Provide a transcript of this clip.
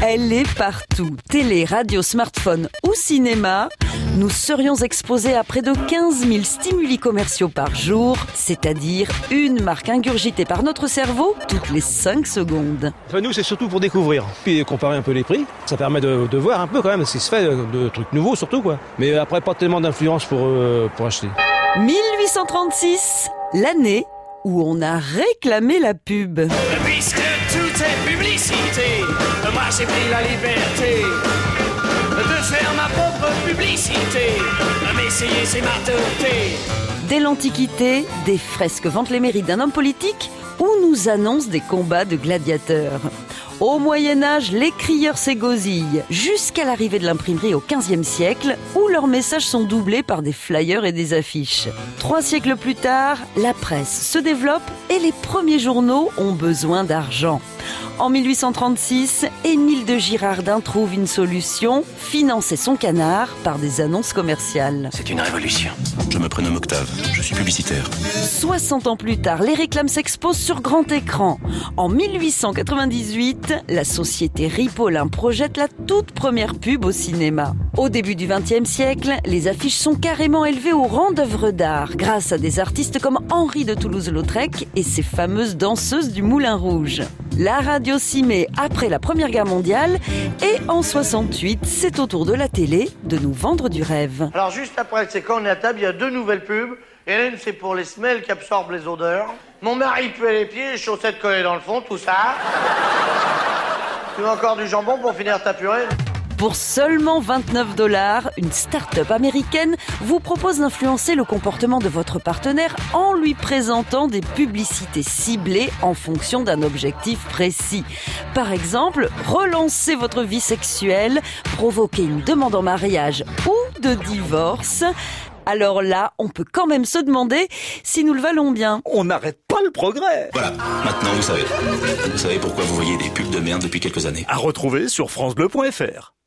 Elle est partout. Télé, radio, smartphone ou cinéma. Nous serions exposés à près de 15 000 stimuli commerciaux par jour, c'est-à-dire une marque ingurgitée par notre cerveau toutes les 5 secondes. Enfin, nous, c'est surtout pour découvrir, puis comparer un peu les prix. Ça permet de, de voir un peu quand même ce qui se fait, de, de trucs nouveaux surtout. quoi. Mais après, pas tellement d'influence pour, euh, pour acheter. 1836, l'année où on a réclamé la pub. Puisque tout est publicité, moi pris la liberté de faire ma propre publicité. Dès l'Antiquité, des fresques vantent les mérites d'un homme politique ou nous annoncent des combats de gladiateurs. Au Moyen Âge, les crieurs s'égosillent, jusqu'à l'arrivée de l'imprimerie au XVe siècle, où leurs messages sont doublés par des flyers et des affiches. Trois siècles plus tard, la presse se développe et les premiers journaux ont besoin d'argent. En 1836, Émile de Girardin trouve une solution, financer son canard par des annonces commerciales. C'est une révolution. Je me prénomme Octave, je suis publicitaire. 60 ans plus tard, les réclames s'exposent sur grand écran. En 1898, la société Ripolin projette la toute première pub au cinéma. Au début du XXe siècle, les affiches sont carrément élevées au rang d'œuvres d'art grâce à des artistes comme Henri de Toulouse-Lautrec et ses fameuses danseuses du Moulin Rouge. La radio s'y met après la Première Guerre mondiale et en 68, c'est au tour de la télé de nous vendre du rêve. Alors juste après, c'est quand on est à table, il y a deux nouvelles pubs. Et c'est pour les semelles qui absorbent les odeurs. Mon mari puait les pieds, les chaussettes collées dans le fond, tout ça. tu veux encore du jambon pour finir ta purée? Pour seulement 29 dollars, une start-up américaine vous propose d'influencer le comportement de votre partenaire en lui présentant des publicités ciblées en fonction d'un objectif précis. Par exemple, relancer votre vie sexuelle, provoquer une demande en mariage ou de divorce. Alors là, on peut quand même se demander si nous le valons bien. On n'arrête pas le progrès. Voilà, maintenant vous savez. Vous savez pourquoi vous voyez des pubs de merde depuis quelques années. À retrouver sur francebleu.fr.